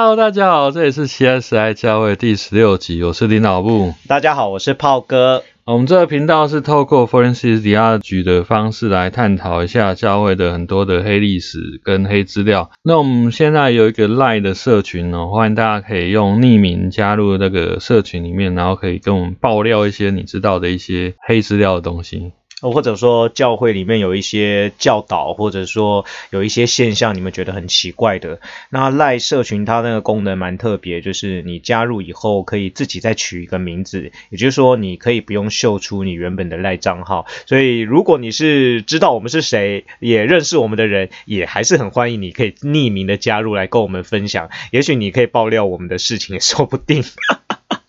Hello，大家好，这里是 CSI 教会第十六集，我是林老布。大家好，我是炮哥。我们这个频道是透过 Forensic Dialogue 的方式来探讨一下教会的很多的黑历史跟黑资料。那我们现在有一个 Line 的社群哦，欢迎大家可以用匿名加入那个社群里面，然后可以跟我们爆料一些你知道的一些黑资料的东西。或者说教会里面有一些教导，或者说有一些现象，你们觉得很奇怪的，那赖社群它那个功能蛮特别，就是你加入以后可以自己再取一个名字，也就是说你可以不用秀出你原本的赖账号。所以如果你是知道我们是谁，也认识我们的人，也还是很欢迎你可以匿名的加入来跟我们分享，也许你可以爆料我们的事情也说不定。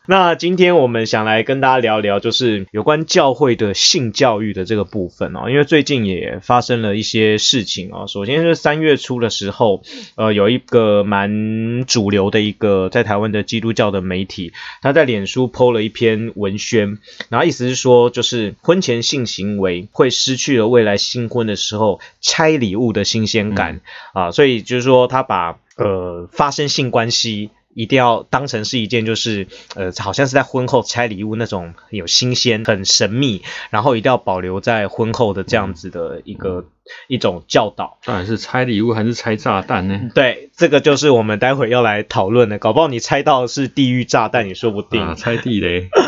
那今天我们想来跟大家聊聊，就是有关教会的性教育的这个部分哦，因为最近也发生了一些事情哦。首先是三月初的时候，呃，有一个蛮主流的一个在台湾的基督教的媒体，他在脸书 PO 了一篇文宣，然后意思是说，就是婚前性行为会失去了未来新婚的时候拆礼物的新鲜感啊，所以就是说他把呃发生性关系。一定要当成是一件，就是呃，好像是在婚后拆礼物那种有新鲜、很神秘，然后一定要保留在婚后的这样子的一个一种教导。当然是拆礼物还是拆炸弹呢？对，这个就是我们待会要来讨论的。搞不好你猜到是地狱炸弹也说不定。啊拆地雷。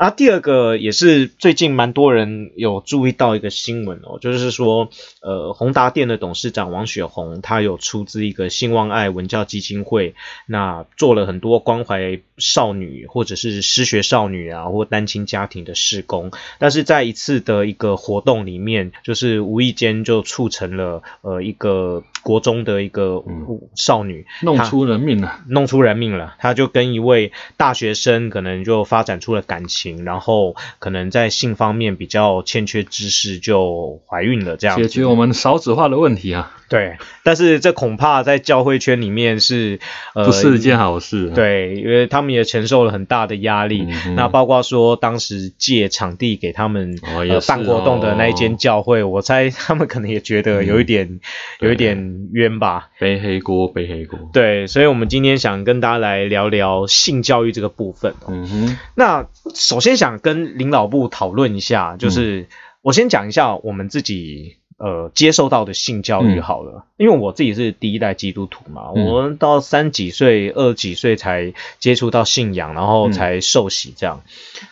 啊，第二个也是最近蛮多人有注意到一个新闻哦，就是说，呃，宏达店的董事长王雪红，他有出资一个兴旺爱文教基金会，那做了很多关怀少女或者是失学少女啊，或单亲家庭的施工，但是在一次的一个活动里面，就是无意间就促成了呃一个国中的一个少女弄出人命了，弄出人命了，他就跟一位大学生可能就发展出了感情。然后可能在性方面比较欠缺知识，就怀孕了，这样解决我们少子化的问题啊。对，但是这恐怕在教会圈里面是呃不是一件好事。对，因为他们也承受了很大的压力。那包括说当时借场地给他们办活动的那一间教会，我猜他们可能也觉得有一点有一点冤吧，背黑锅，背黑锅。对，所以我们今天想跟大家来聊聊性教育这个部分。嗯哼，那首先想跟领导部讨论一下，就是我先讲一下我们自己。呃，接受到的性教育好了，因为我自己是第一代基督徒嘛，我到三几岁、二几岁才接触到信仰，然后才受洗这样。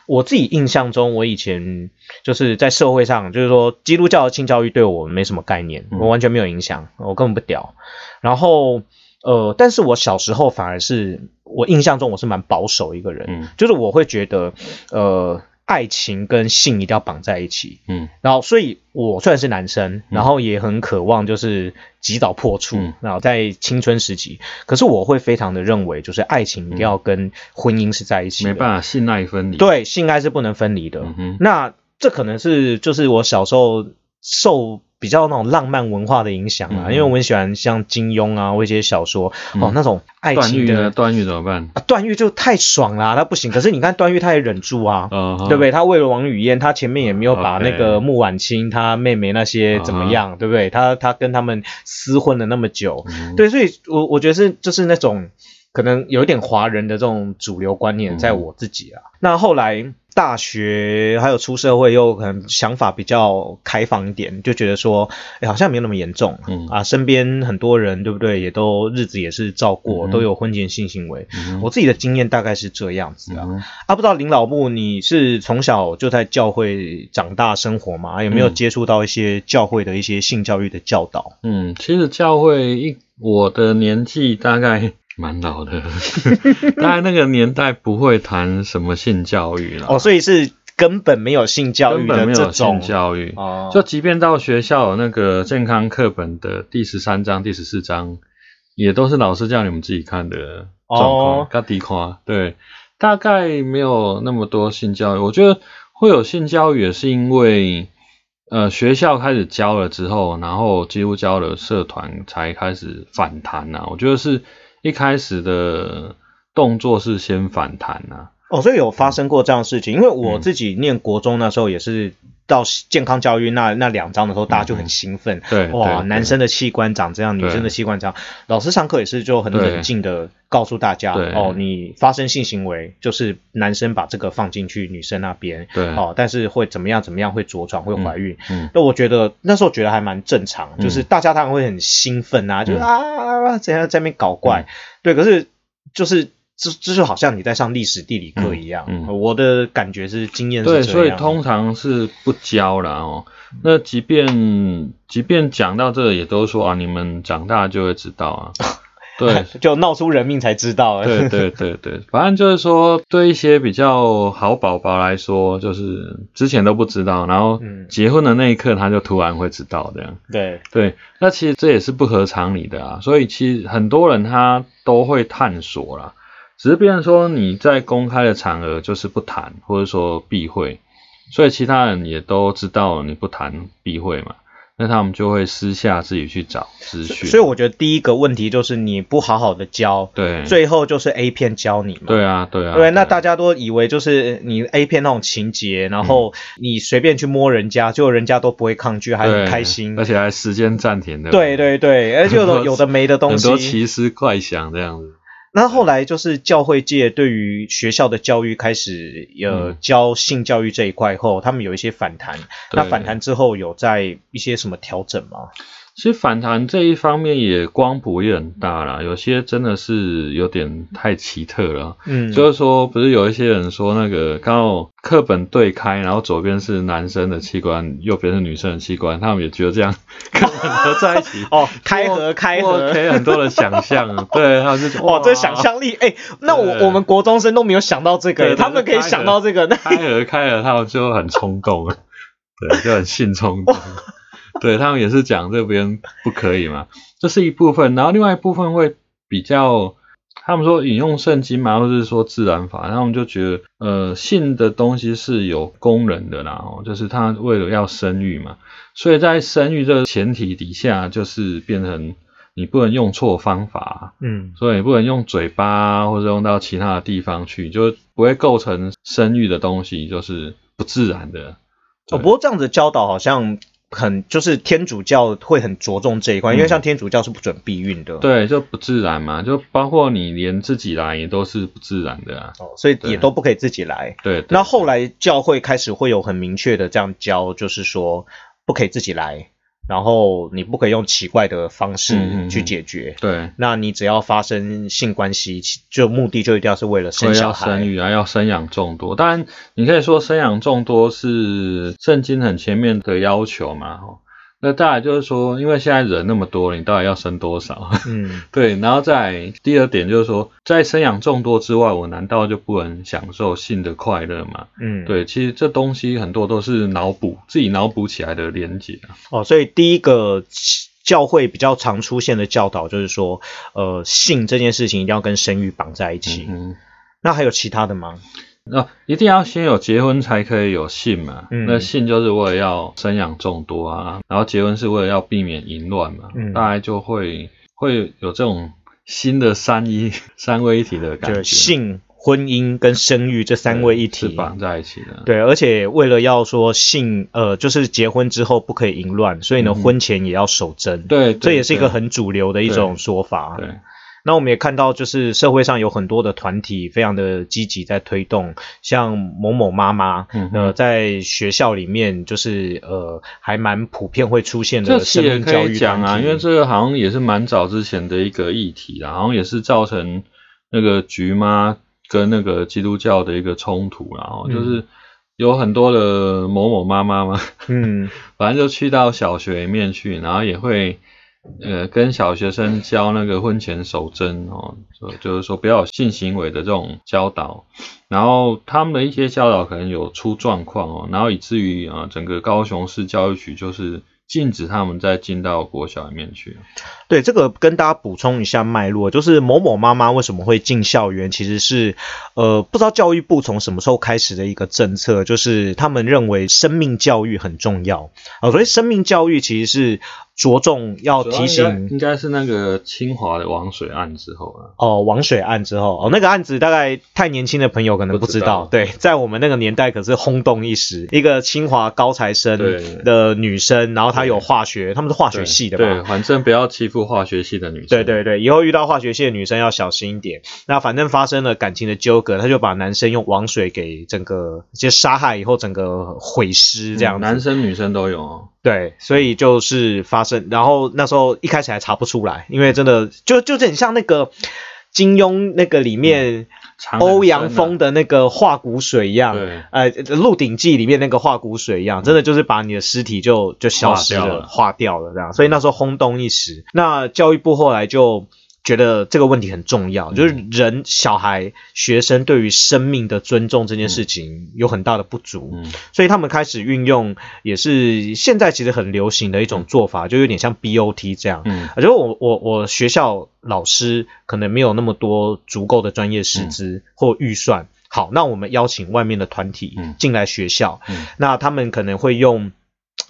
我自己印象中，我以前就是在社会上，就是说基督教的性教育对我没什么概念，我完全没有影响，我根本不屌。然后，呃，但是我小时候反而是我印象中我是蛮保守一个人，就是我会觉得，呃。爱情跟性一定要绑在一起，嗯，然后所以我虽然是男生，然后也很渴望就是及早破处，然后在青春时期，可是我会非常的认为，就是爱情一定要跟婚姻是在一起，没办法性爱分离，对，性爱是不能分离的。那这可能是就是我小时候受。比较那种浪漫文化的影响啊，因为我很喜欢像金庸啊或一些小说哦，那种爱情的段誉怎么办？段誉就太爽了，他不行。可是你看段誉他也忍住啊，对不对？他为了王语嫣，他前面也没有把那个穆婉清他妹妹那些怎么样，对不对？他他跟他们厮混了那么久，对，所以我我觉得是就是那种可能有一点华人的这种主流观念，在我自己啊。那后来。大学还有出社会，又可能想法比较开放一点，就觉得说，哎，好像没有那么严重，嗯啊，身边很多人，对不对？也都日子也是照过，都有婚前性行为。我自己的经验大概是这样子啊。啊，不知道林老木，你是从小就在教会长大生活吗？有没有接触到一些教会的一些性教育的教导？嗯，其实教会一我的年纪大概。蛮老的，当然那个年代不会谈什么性教育了。哦，所以是根本没有性教育的没有性教育。哦，就即便到学校有那个健康课本的第十三章、第十四章，也都是老师叫你们自己看的状况。嘎迪夸，对，大概没有那么多性教育。我觉得会有性教育，也是因为呃学校开始教了之后，然后基督教的社团才开始反弹呐。我觉得是。一开始的动作是先反弹呢，哦，所以有发生过这样的事情，因为我自己念国中那时候也是到健康教育那那两章的时候，大家就很兴奋，对，哇，男生的器官长这样，女生的器官长，老师上课也是就很冷静的告诉大家，哦，你发生性行为就是男生把这个放进去女生那边，对，哦，但是会怎么样怎么样会着床会怀孕，嗯，那我觉得那时候觉得还蛮正常，就是大家当然会很兴奋啊，就是啊怎样在那边搞怪，对，可是就是。这这就好像你在上历史地理课一样，我的感觉是经验是对，所以通常是不教了哦。那即便即便讲到这，也都说啊，你们长大就会知道啊。对，就闹出人命才知道。对对对对，反正就是说，对一些比较好宝宝来说，就是之前都不知道，然后结婚的那一刻他就突然会知道这样。对对，那其实这也是不合常理的啊。所以其实很多人他都会探索啦。只是变成说你在公开的场合就是不谈，或者说避讳，所以其他人也都知道你不谈避讳嘛，那他们就会私下自己去找资讯。所以我觉得第一个问题就是你不好好的教，对，最后就是 A 片教你嘛。对啊，对啊。对，那大家都以为就是你 A 片那种情节，然后你随便去摸人家，就人家都不会抗拒，还很开心，而且还时间暂停的。对对对，而且有有的没的东西，很多奇思怪想这样子。那后来就是教会界对于学校的教育开始有教性教育这一块后，他们有一些反弹。那反弹之后有在一些什么调整吗？其实反弹这一方面也光谱也很大啦，有些真的是有点太奇特了。嗯，就是说，不是有一些人说那个刚好课本对开，然后左边是男生的器官，右边是女生的器官，他们也觉得这样课本合在一起 哦，开合开合，可以很多的想象。对，他就哇，这想象力，哎，那我我们国中生都没有想到这个，他们可以想到这个，开合开合，他们就很冲动，对，就很性冲动。对他们也是讲这边不可以嘛，这是一部分，然后另外一部分会比较，他们说引用圣经嘛，或者是说自然法，他们就觉得呃性的东西是有功能的啦，哦，就是他为了要生育嘛，所以在生育这个前提底下，就是变成你不能用错方法，嗯，所以你不能用嘴巴或者用到其他的地方去，就不会构成生育的东西，就是不自然的。哦，不过这样子教导好像。很就是天主教会很着重这一块，因为像天主教是不准避孕的，对，就不自然嘛，就包括你连自己来也都是不自然的啊，哦，所以也都不可以自己来。对，那后来教会开始会有很明确的这样教，就是说不可以自己来。然后你不可以用奇怪的方式去解决，对，那你只要发生性关系，就目的就一定要是为了生小孩，生育啊，要生养众多。当然，你可以说生养众多是圣经很前面的要求嘛，那再来就是说，因为现在人那么多，你到底要生多少？嗯，对。然后再第二点就是说，在生养众多之外，我难道就不能享受性的快乐吗？嗯，对。其实这东西很多都是脑补，自己脑补起来的连结。哦，所以第一个教会比较常出现的教导就是说，呃，性这件事情一定要跟生育绑在一起。嗯，那还有其他的吗？那一定要先有结婚才可以有性嘛？那性就是为了要生养众多啊，然后结婚是为了要避免淫乱嘛，嗯大概就会会有这种新的三一 三位一体的感觉。性、婚姻跟生育这三位一体绑在一起的。对，而且为了要说性，呃，就是结婚之后不可以淫乱，所以呢，婚前也要守贞。对，这也是一个很主流的一种说法。对。那我们也看到，就是社会上有很多的团体，非常的积极在推动，像某某妈妈，呃，在学校里面，就是呃，还蛮普遍会出现的生命教育讲啊，因为这个好像也是蛮早之前的一个议题啦，好像也是造成那个菊妈跟那个基督教的一个冲突，然后就是有很多的某某妈妈嘛，嗯，反正就去到小学里面去，然后也会。呃，跟小学生教那个婚前守贞哦，就是说不要有性行为的这种教导，然后他们的一些教导可能有出状况哦，然后以至于啊，整个高雄市教育局就是。禁止他们再进到国小里面去。对，这个跟大家补充一下脉络，就是某某妈妈为什么会进校园，其实是呃不知道教育部从什么时候开始的一个政策，就是他们认为生命教育很重要啊，所以生命教育其实是着重要提醒，应该是那个清华的王水案之后啊。哦，王水案之后，哦，那个案子大概太年轻的朋友可能不知道。对，在我们那个年代可是轰动一时，一个清华高材生的女生，然后她有化学，他们是化学系的嘛。对，反正不要欺负化学系的女生。对对对，以后遇到化学系的女生要小心一点。那反正发生了感情的纠葛，他就把男生用王水给整个就杀害以后，整个毁尸这样。男生女生都有。对，所以就是发生，然后那时候一开始还查不出来，因为真的就就很像那个金庸那个里面欧阳锋的那个化骨水一样，呃，《鹿鼎记》里面那个化骨水一样，真的就是把你的尸体就就消失了，化掉了这样，所以那时候轰动一时。那教育部后来就。觉得这个问题很重要，就是人、小孩、学生对于生命的尊重这件事情有很大的不足，所以他们开始运用，也是现在其实很流行的一种做法，就有点像 BOT 这样。嗯，我觉得我我我学校老师可能没有那么多足够的专业师资或预算，好，那我们邀请外面的团体进来学校，那他们可能会用。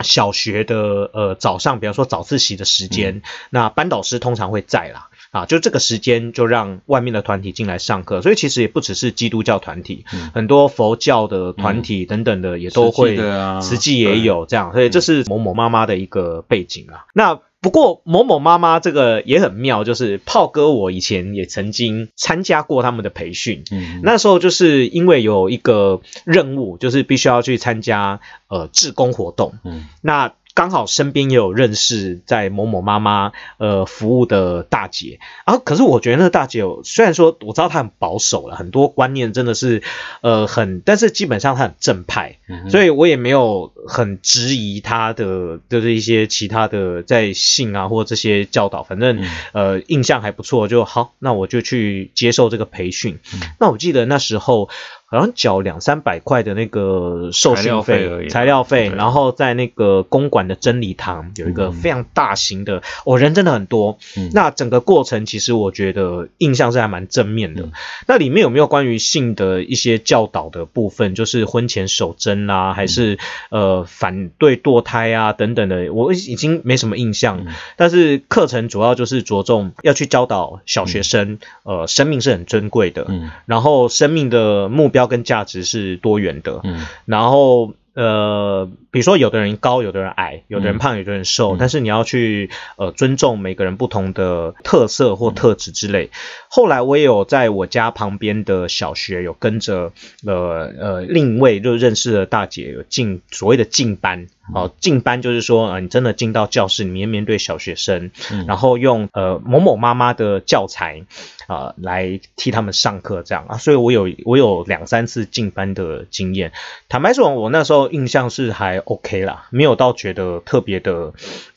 小学的呃早上，比方说早自习的时间，那班导师通常会在啦，啊，就这个时间就让外面的团体进来上课，所以其实也不只是基督教团体，很多佛教的团体等等的也都会，慈济也有这样，所以这是某某妈妈的一个背景啊，那。不过某某妈妈这个也很妙，就是炮哥，我以前也曾经参加过他们的培训。嗯，那时候就是因为有一个任务，就是必须要去参加呃志工活动。嗯，那。刚好身边也有认识在某某妈妈呃服务的大姐，然后可是我觉得那个大姐虽然说我知道她很保守了，很多观念真的是呃很，但是基本上她很正派，所以我也没有很质疑她的就是一些其他的在性啊或这些教导，反正呃印象还不错，就好，那我就去接受这个培训。那我记得那时候。好像缴两三百块的那个授训费，材料费，然后在那个公馆的真理堂有一个非常大型的，哦，人真的很多。那整个过程其实我觉得印象是还蛮正面的。那里面有没有关于性的一些教导的部分？就是婚前守贞啦，还是呃反对堕胎啊等等的？我已经没什么印象。但是课程主要就是着重要去教导小学生，呃，生命是很珍贵的。嗯，然后生命的目标。标跟价值是多元的，嗯，然后呃，比如说有的人高，有的人矮，有的人胖，有的人瘦，但是你要去呃尊重每个人不同的特色或特质之类。后来我也有在我家旁边的小学有跟着呃呃另一位就认识的大姐有进所谓的进班。哦，进班就是说，呃，你真的进到教室里面面对小学生，然后用呃某某妈妈的教材啊来替他们上课这样啊，所以我有我有两三次进班的经验。坦白说，我那时候印象是还 OK 啦，没有到觉得特别的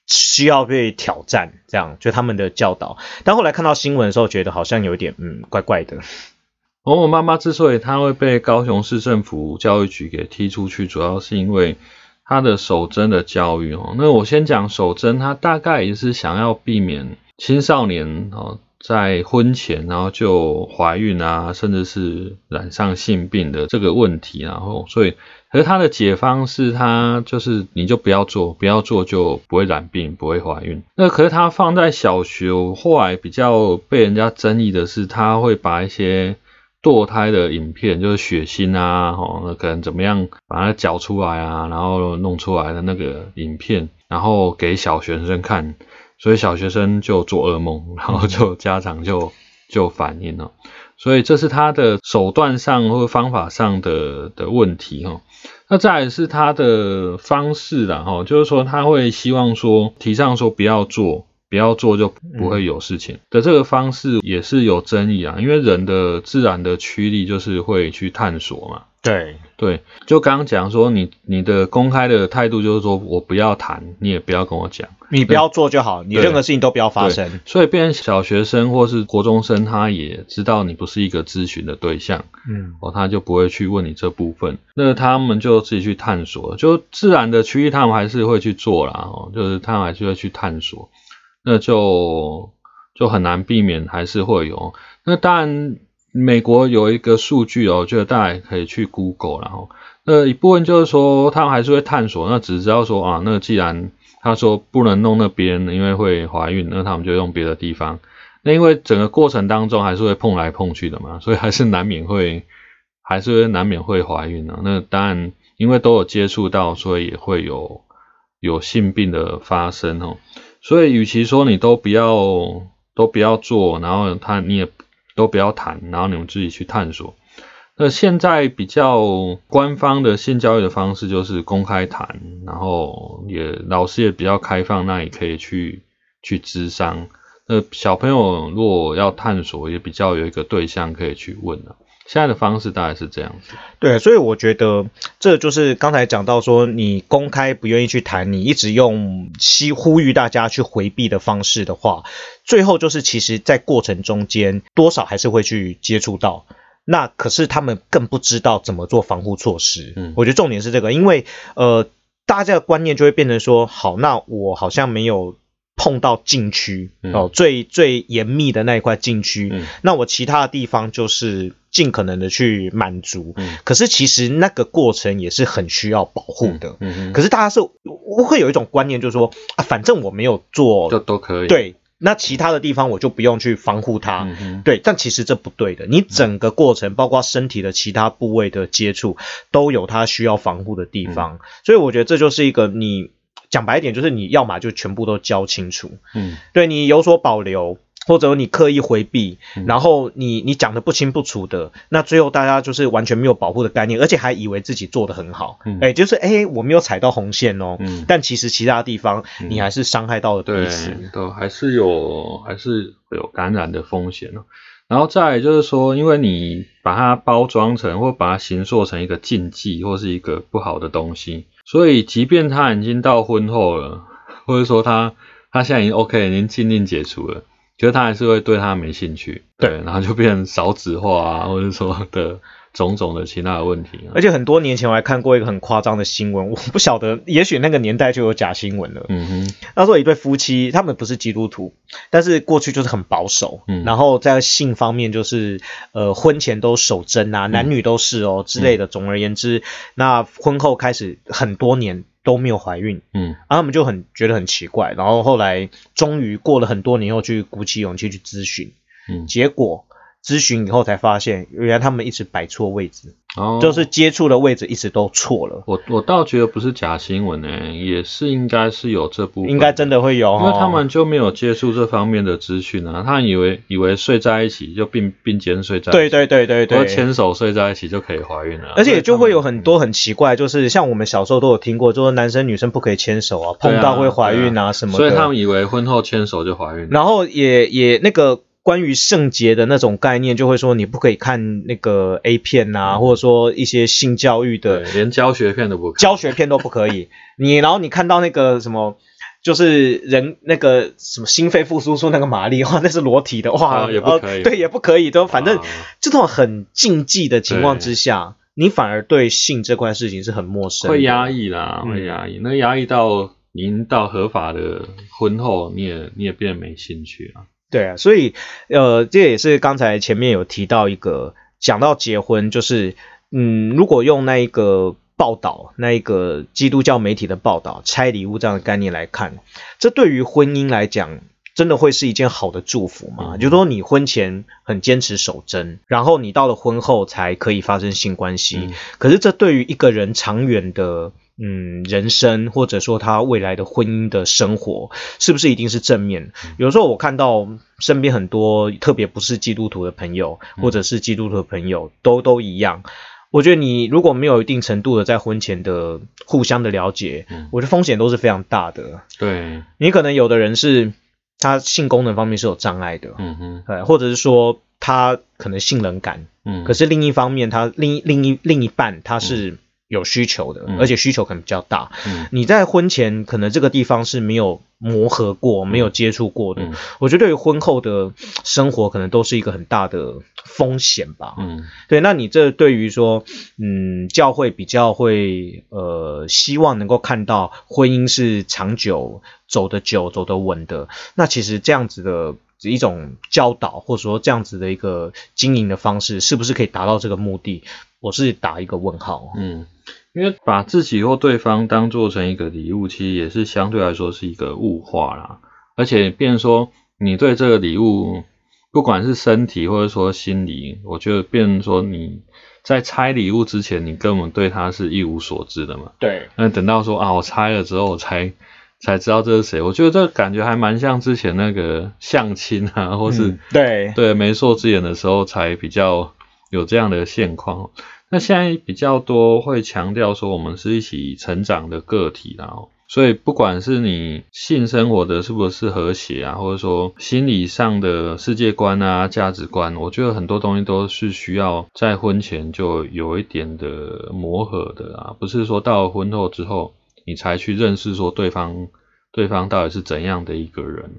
需要被挑战这样，就他们的教导。但后来看到新闻的时候，觉得好像有点嗯怪怪的。某某妈妈之所以她会被高雄市政府教育局给踢出去，主要是因为。他的守贞的教育哦，那我先讲守贞，他大概也是想要避免青少年哦在婚前然后就怀孕啊，甚至是染上性病的这个问题，然后所以，可是他的解方是他就是你就不要做，不要做就不会染病，不会怀孕。那可是他放在小学，后来比较被人家争议的是，他会把一些。堕胎的影片就是血腥啊，吼，那可能怎么样把它搅出来啊，然后弄出来的那个影片，然后给小学生看，所以小学生就做噩梦，然后就家长就就反映了，所以这是他的手段上或方法上的的问题哈。那再来是他的方式啦，哈，就是说他会希望说提倡说不要做。不要做就不会有事情的这个方式也是有争议啊，因为人的自然的驱力就是会去探索嘛。对对，就刚刚讲说你你的公开的态度就是说我不要谈，你也不要跟我讲，你不要做就好，你任何事情都不要发生。所以，变成小学生或是国中生，他也知道你不是一个咨询的对象，嗯，哦，他就不会去问你这部分，那他们就自己去探索，就自然的区域，他们还是会去做啦，哦，就是他们还是会去探索。那就就很难避免，还是会有。那当然，美国有一个数据哦，我觉得大家可以去 Google，然后那一部分就是说，他们还是会探索。那只知道说啊，那既然他说不能弄那边，因为会怀孕，那他们就用别的地方。那因为整个过程当中还是会碰来碰去的嘛，所以还是难免会，还是难免会怀孕啊。那当然，因为都有接触到，所以也会有有性病的发生哦。所以，与其说你都不要都不要做，然后他你也都不要谈，然后你们自己去探索。那现在比较官方的性教育的方式就是公开谈，然后也老师也比较开放，那也可以去去咨商。那小朋友如果要探索，也比较有一个对象可以去问了。现在的方式大概是这样子。对，所以我觉得这就是刚才讲到说，你公开不愿意去谈，你一直用希呼吁大家去回避的方式的话，最后就是其实在过程中间多少还是会去接触到。那可是他们更不知道怎么做防护措施。嗯，我觉得重点是这个，因为呃，大家的观念就会变成说，好，那我好像没有。碰到禁区哦，最最严密的那一块禁区，那我其他的地方就是尽可能的去满足。可是其实那个过程也是很需要保护的。可是大家是会有一种观念，就是说啊，反正我没有做，就都可以。对，那其他的地方我就不用去防护它。嗯对，但其实这不对的。你整个过程，包括身体的其他部位的接触，都有它需要防护的地方。所以我觉得这就是一个你。讲白一点，就是你要么就全部都交清楚，嗯，对你有所保留，或者你刻意回避，然后你你讲的不清不楚的，那最后大家就是完全没有保护的概念，而且还以为自己做的很好，哎，就是哎我没有踩到红线哦，嗯，但其实其他地方你还是伤害到了彼此，都还是有还是有感染的风险哦。然后再就是说，因为你把它包装成或把它形塑成一个禁忌或是一个不好的东西。所以，即便他已经到婚后了，或者说他他现在已经 OK，已经禁令解除了，觉得他还是会对他没兴趣，对，然后就变少子化啊，或者说的。种种的其他的问题，而且很多年前我还看过一个很夸张的新闻，我不晓得，也许那个年代就有假新闻了。嗯哼，那时候一对夫妻，他们不是基督徒，但是过去就是很保守，嗯，然后在性方面就是呃婚前都守贞啊，男女都是哦之类的。总而言之，那婚后开始很多年都没有怀孕，嗯，然后他们就很觉得很奇怪，然后后来终于过了很多年后去鼓起勇气去咨询，嗯，结果。咨询以后才发现，原来他们一直摆错位置，哦，就是接触的位置一直都错了。我我倒觉得不是假新闻呢，也是应该是有这部分，应该真的会有，因为他们就没有接触这方面的资讯啊，他以为以为睡在一起就并并肩睡在，对对对对对，牵手睡在一起就可以怀孕了，而且就会有很多很奇怪，就是像我们小时候都有听过，就是男生女生不可以牵手啊，碰到会怀孕啊什么，所以他们以为婚后牵手就怀孕，然后也也那个。关于圣洁的那种概念，就会说你不可以看那个 A 片呐，或者说一些性教育的，连教学片都不，教学片都不可以。你然后你看到那个什么，就是人那个什么心肺复苏术那个玛丽，哇，那是裸体的，哇，也不可以，对，也不可以。都反正这种很禁忌的情况之下，你反而对性这块事情是很陌生，会压抑啦，会压抑。那压抑到您到合法的婚后，你也你也变没兴趣啊。对啊，所以呃，这也是刚才前面有提到一个讲到结婚，就是嗯，如果用那一个报道，那一个基督教媒体的报道，拆礼物这样的概念来看，这对于婚姻来讲，真的会是一件好的祝福吗？就说你婚前很坚持守贞，然后你到了婚后才可以发生性关系，可是这对于一个人长远的。嗯，人生或者说他未来的婚姻的生活，是不是一定是正面？有时候我看到身边很多特别不是基督徒的朋友，或者是基督徒的朋友，都都一样。我觉得你如果没有一定程度的在婚前的互相的了解，我觉得风险都是非常大的。对，你可能有的人是他性功能方面是有障碍的，嗯哼，对，或者是说他可能性冷感，嗯，可是另一方面他另另一另一半他是。有需求的，而且需求可能比较大。你在婚前可能这个地方是没有磨合过、没有接触过的。我觉得对于婚后的生活，可能都是一个很大的风险吧。嗯，对。那你这对于说，嗯，教会比较会呃，希望能够看到婚姻是长久、走得久、走得稳的。那其实这样子的一种教导，或者说这样子的一个经营的方式，是不是可以达到这个目的？我是打一个问号。嗯，因为把自己或对方当做成一个礼物，其实也是相对来说是一个物化啦。而且，变说你对这个礼物，不管是身体或者说心理，我觉得变说你在拆礼物之前，你根本对它是一无所知的嘛。对。那等到说啊，我拆了之后，我才才知道这是谁。我觉得这感觉还蛮像之前那个相亲啊，或是对对媒妁之言的时候，才比较有这样的现况。那现在比较多会强调说，我们是一起成长的个体，然后。所以，不管是你性生活的是不是和谐啊，或者说心理上的世界观啊、价值观，我觉得很多东西都是需要在婚前就有一点的磨合的啊，不是说到婚后之后你才去认识说对方对方到底是怎样的一个人。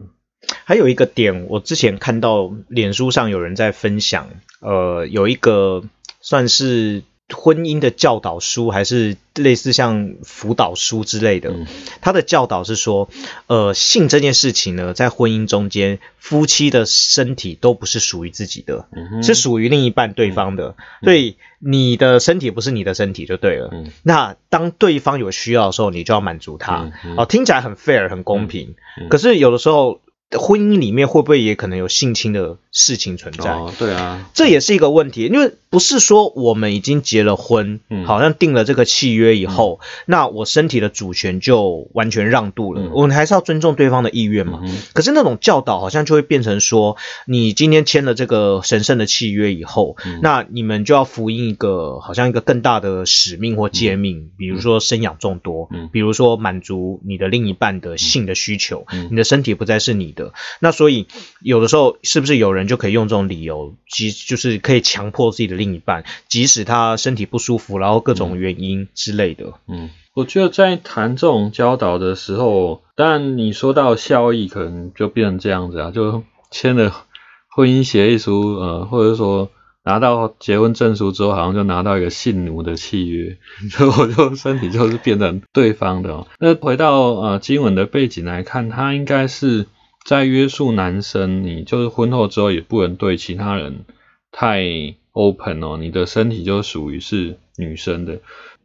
还有一个点，我之前看到脸书上有人在分享，呃，有一个算是。婚姻的教导书，还是类似像辅导书之类的。他的教导是说，呃，性这件事情呢，在婚姻中间，夫妻的身体都不是属于自己的，是属于另一半对方的。所以你的身体不是你的身体就对了。那当对方有需要的时候，你就要满足他。哦，听起来很 fair，很公平。可是有的时候。婚姻里面会不会也可能有性侵的事情存在？哦，对啊，这也是一个问题，因为不是说我们已经结了婚，嗯，好像定了这个契约以后，那我身体的主权就完全让渡了。我们还是要尊重对方的意愿嘛。可是那种教导好像就会变成说，你今天签了这个神圣的契约以后，那你们就要福音一个好像一个更大的使命或诫命，比如说生养众多，嗯，比如说满足你的另一半的性的需求，你的身体不再是你的。那所以有的时候是不是有人就可以用这种理由，即就是可以强迫自己的另一半，即使他身体不舒服，然后各种原因之类的。嗯，我觉得在谈这种教导的时候，当然你说到效益，可能就变成这样子啊，就签了婚姻协议书，呃，或者说拿到结婚证书之后，好像就拿到一个性奴的契约，所以我就身体就是变成对方的。那回到呃经文的背景来看，他应该是。在约束男生，你就是婚后之后也不能对其他人太 open 哦，你的身体就属于是女生的。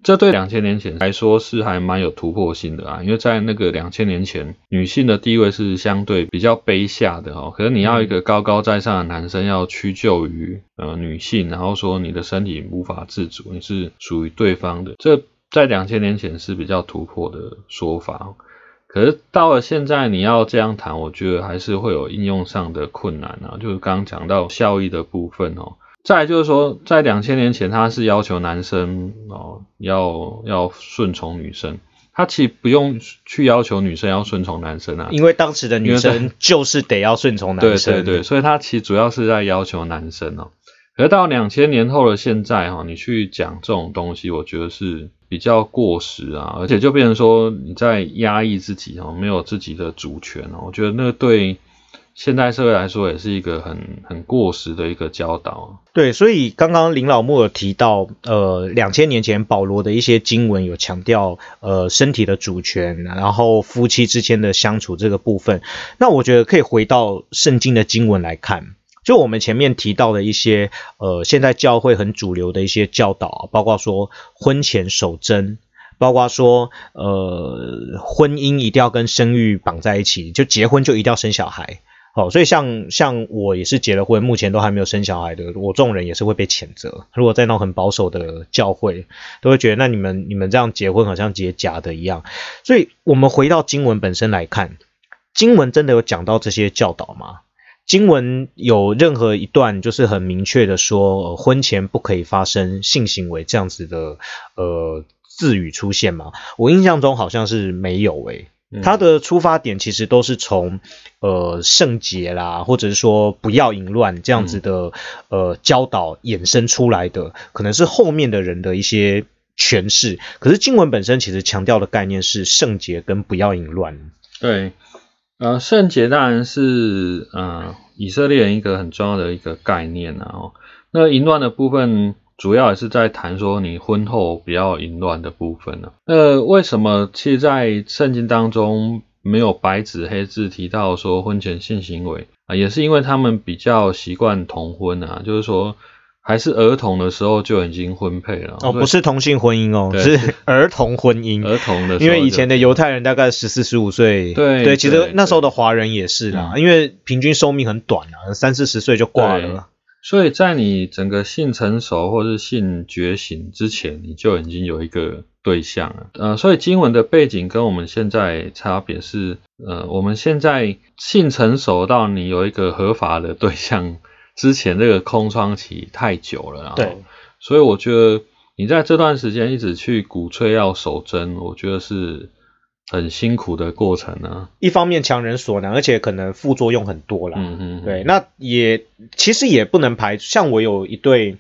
这对两千年前来说是还蛮有突破性的啊，因为在那个两千年前，女性的地位是相对比较卑下的哦。可是你要一个高高在上的男生要屈就于呃女性，然后说你的身体无法自主，你是属于对方的，这在两千年前是比较突破的说法。可是到了现在，你要这样谈，我觉得还是会有应用上的困难啊。就是刚刚讲到效益的部分哦。再就是说，在两千年前，他是要求男生哦要要顺从女生，他其实不用去要求女生要顺从男生啊。因为当时的女生就是得要顺从男生。对对对，所以他其实主要是在要求男生哦。可到两千年后的现在哈，你去讲这种东西，我觉得是。比较过时啊，而且就变成说你在压抑自己哦，没有自己的主权哦。我觉得那对现代社会来说也是一个很很过时的一个教导。对，所以刚刚林老木有提到，呃，两千年前保罗的一些经文有强调，呃，身体的主权，然后夫妻之间的相处这个部分。那我觉得可以回到圣经的经文来看。就我们前面提到的一些，呃，现在教会很主流的一些教导，包括说婚前守贞，包括说，呃，婚姻一定要跟生育绑在一起，就结婚就一定要生小孩。好，所以像像我也是结了婚，目前都还没有生小孩的，我这种人也是会被谴责。如果在那很保守的教会，都会觉得那你们你们这样结婚好像结假的一样。所以我们回到经文本身来看，经文真的有讲到这些教导吗？经文有任何一段就是很明确的说，婚前不可以发生性行为这样子的呃字语出现吗？我印象中好像是没有诶。它的出发点其实都是从呃圣洁啦，或者是说不要淫乱这样子的呃教导衍生出来的，可能是后面的人的一些诠释。可是经文本身其实强调的概念是圣洁跟不要淫乱。对。呃，圣洁当然是呃以色列人一个很重要的一个概念啊。哦，那淫乱的部分主要也是在谈说你婚后不要淫乱的部分呢。那为什么其实，在圣经当中没有白纸黑字提到说婚前性行为啊，也是因为他们比较习惯同婚啊，就是说。还是儿童的时候就已经婚配了哦，不是同性婚姻哦，是儿童婚姻。儿童的，因为以前的犹太人大概十四十五岁，对对，其实那时候的华人也是啦，因为平均寿命很短啊，三四十岁就挂了。所以在你整个性成熟或是性觉醒之前，你就已经有一个对象了。呃，所以经文的背景跟我们现在差别是，呃，我们现在性成熟到你有一个合法的对象。之前这个空窗期太久了，对，所以我觉得你在这段时间一直去鼓吹要守贞，我觉得是。很辛苦的过程呢，一方面强人所难，而且可能副作用很多啦。嗯嗯，对，那也其实也不能排。像我有一对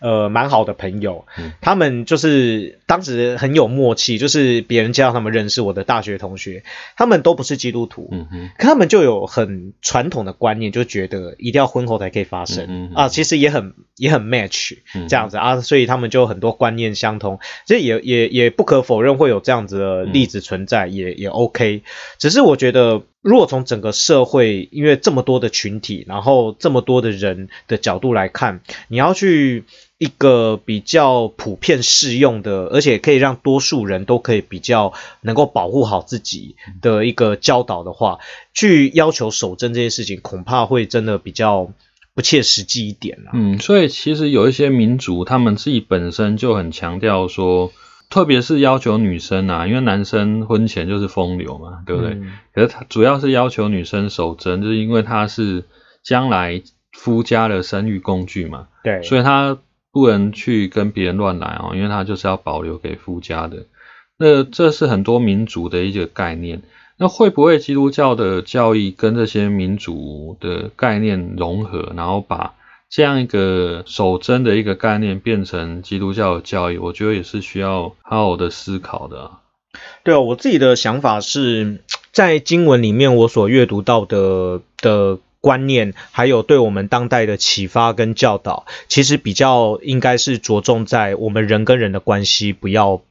呃蛮好的朋友，他们就是当时很有默契，就是别人介绍他们认识我的大学同学，他们都不是基督徒，嗯嗯，可他们就有很传统的观念，就觉得一定要婚后才可以发生啊。其实也很也很 match 这样子啊，所以他们就很多观念相通。这也也也不可否认会有这样子的例子存在。也也 OK，只是我觉得，如果从整个社会，因为这么多的群体，然后这么多的人的角度来看，你要去一个比较普遍适用的，而且可以让多数人都可以比较能够保护好自己的一个教导的话，去要求守贞这件事情，恐怕会真的比较不切实际一点了。嗯，所以其实有一些民族，他们自己本身就很强调说。特别是要求女生啊，因为男生婚前就是风流嘛，对不对？可是他主要是要求女生守贞，就是因为他是将来夫家的生育工具嘛。对，所以他不能去跟别人乱来哦，因为他就是要保留给夫家的。那这是很多民族的一个概念。那会不会基督教的教义跟这些民族的概念融合，然后把？这样一个守贞的一个概念变成基督教的教义，我觉得也是需要好好的思考的。对啊，我自己的想法是在经文里面我所阅读到的的观念，还有对我们当代的启发跟教导，其实比较应该是着重在我们人跟人的关系不要。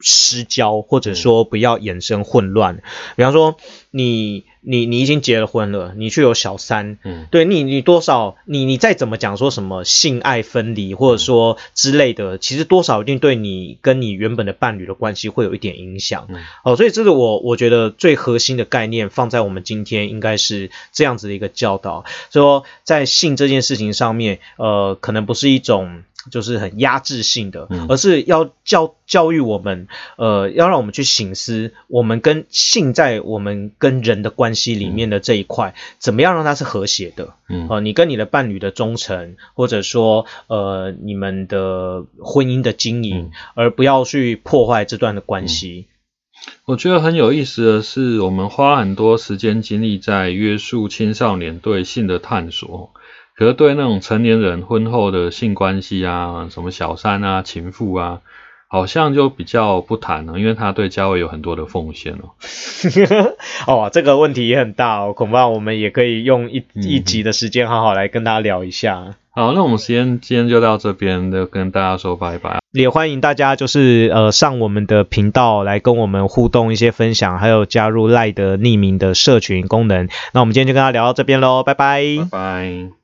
失焦，或者说不要衍生混乱。比方说，你你你已经结了婚了，你却有小三，嗯，对你你多少你你再怎么讲说什么性爱分离，或者说之类的，其实多少一定对你跟你原本的伴侣的关系会有一点影响。哦，所以这是我我觉得最核心的概念，放在我们今天应该是这样子的一个教导，说在性这件事情上面，呃，可能不是一种。就是很压制性的，而是要教教育我们，呃，要让我们去醒思，我们跟性在我们跟人的关系里面的这一块，怎么样让它是和谐的？嗯，呃，你跟你的伴侣的忠诚，或者说，呃，你们的婚姻的经营，而不要去破坏这段的关系。我觉得很有意思的是，我们花很多时间精力在约束青少年对性的探索。可是对那种成年人婚后的性关系啊，什么小三啊、情妇啊，好像就比较不谈了，因为他对家委有很多的奉献哦。哦，这个问题也很大哦，恐怕我们也可以用一一集的时间好好来跟大家聊一下。好，那我们时间今天就到这边，就跟大家说拜拜。也欢迎大家就是呃上我们的频道来跟我们互动一些分享，还有加入赖的匿名的社群功能。那我们今天就跟大家聊到这边喽，拜拜。拜拜。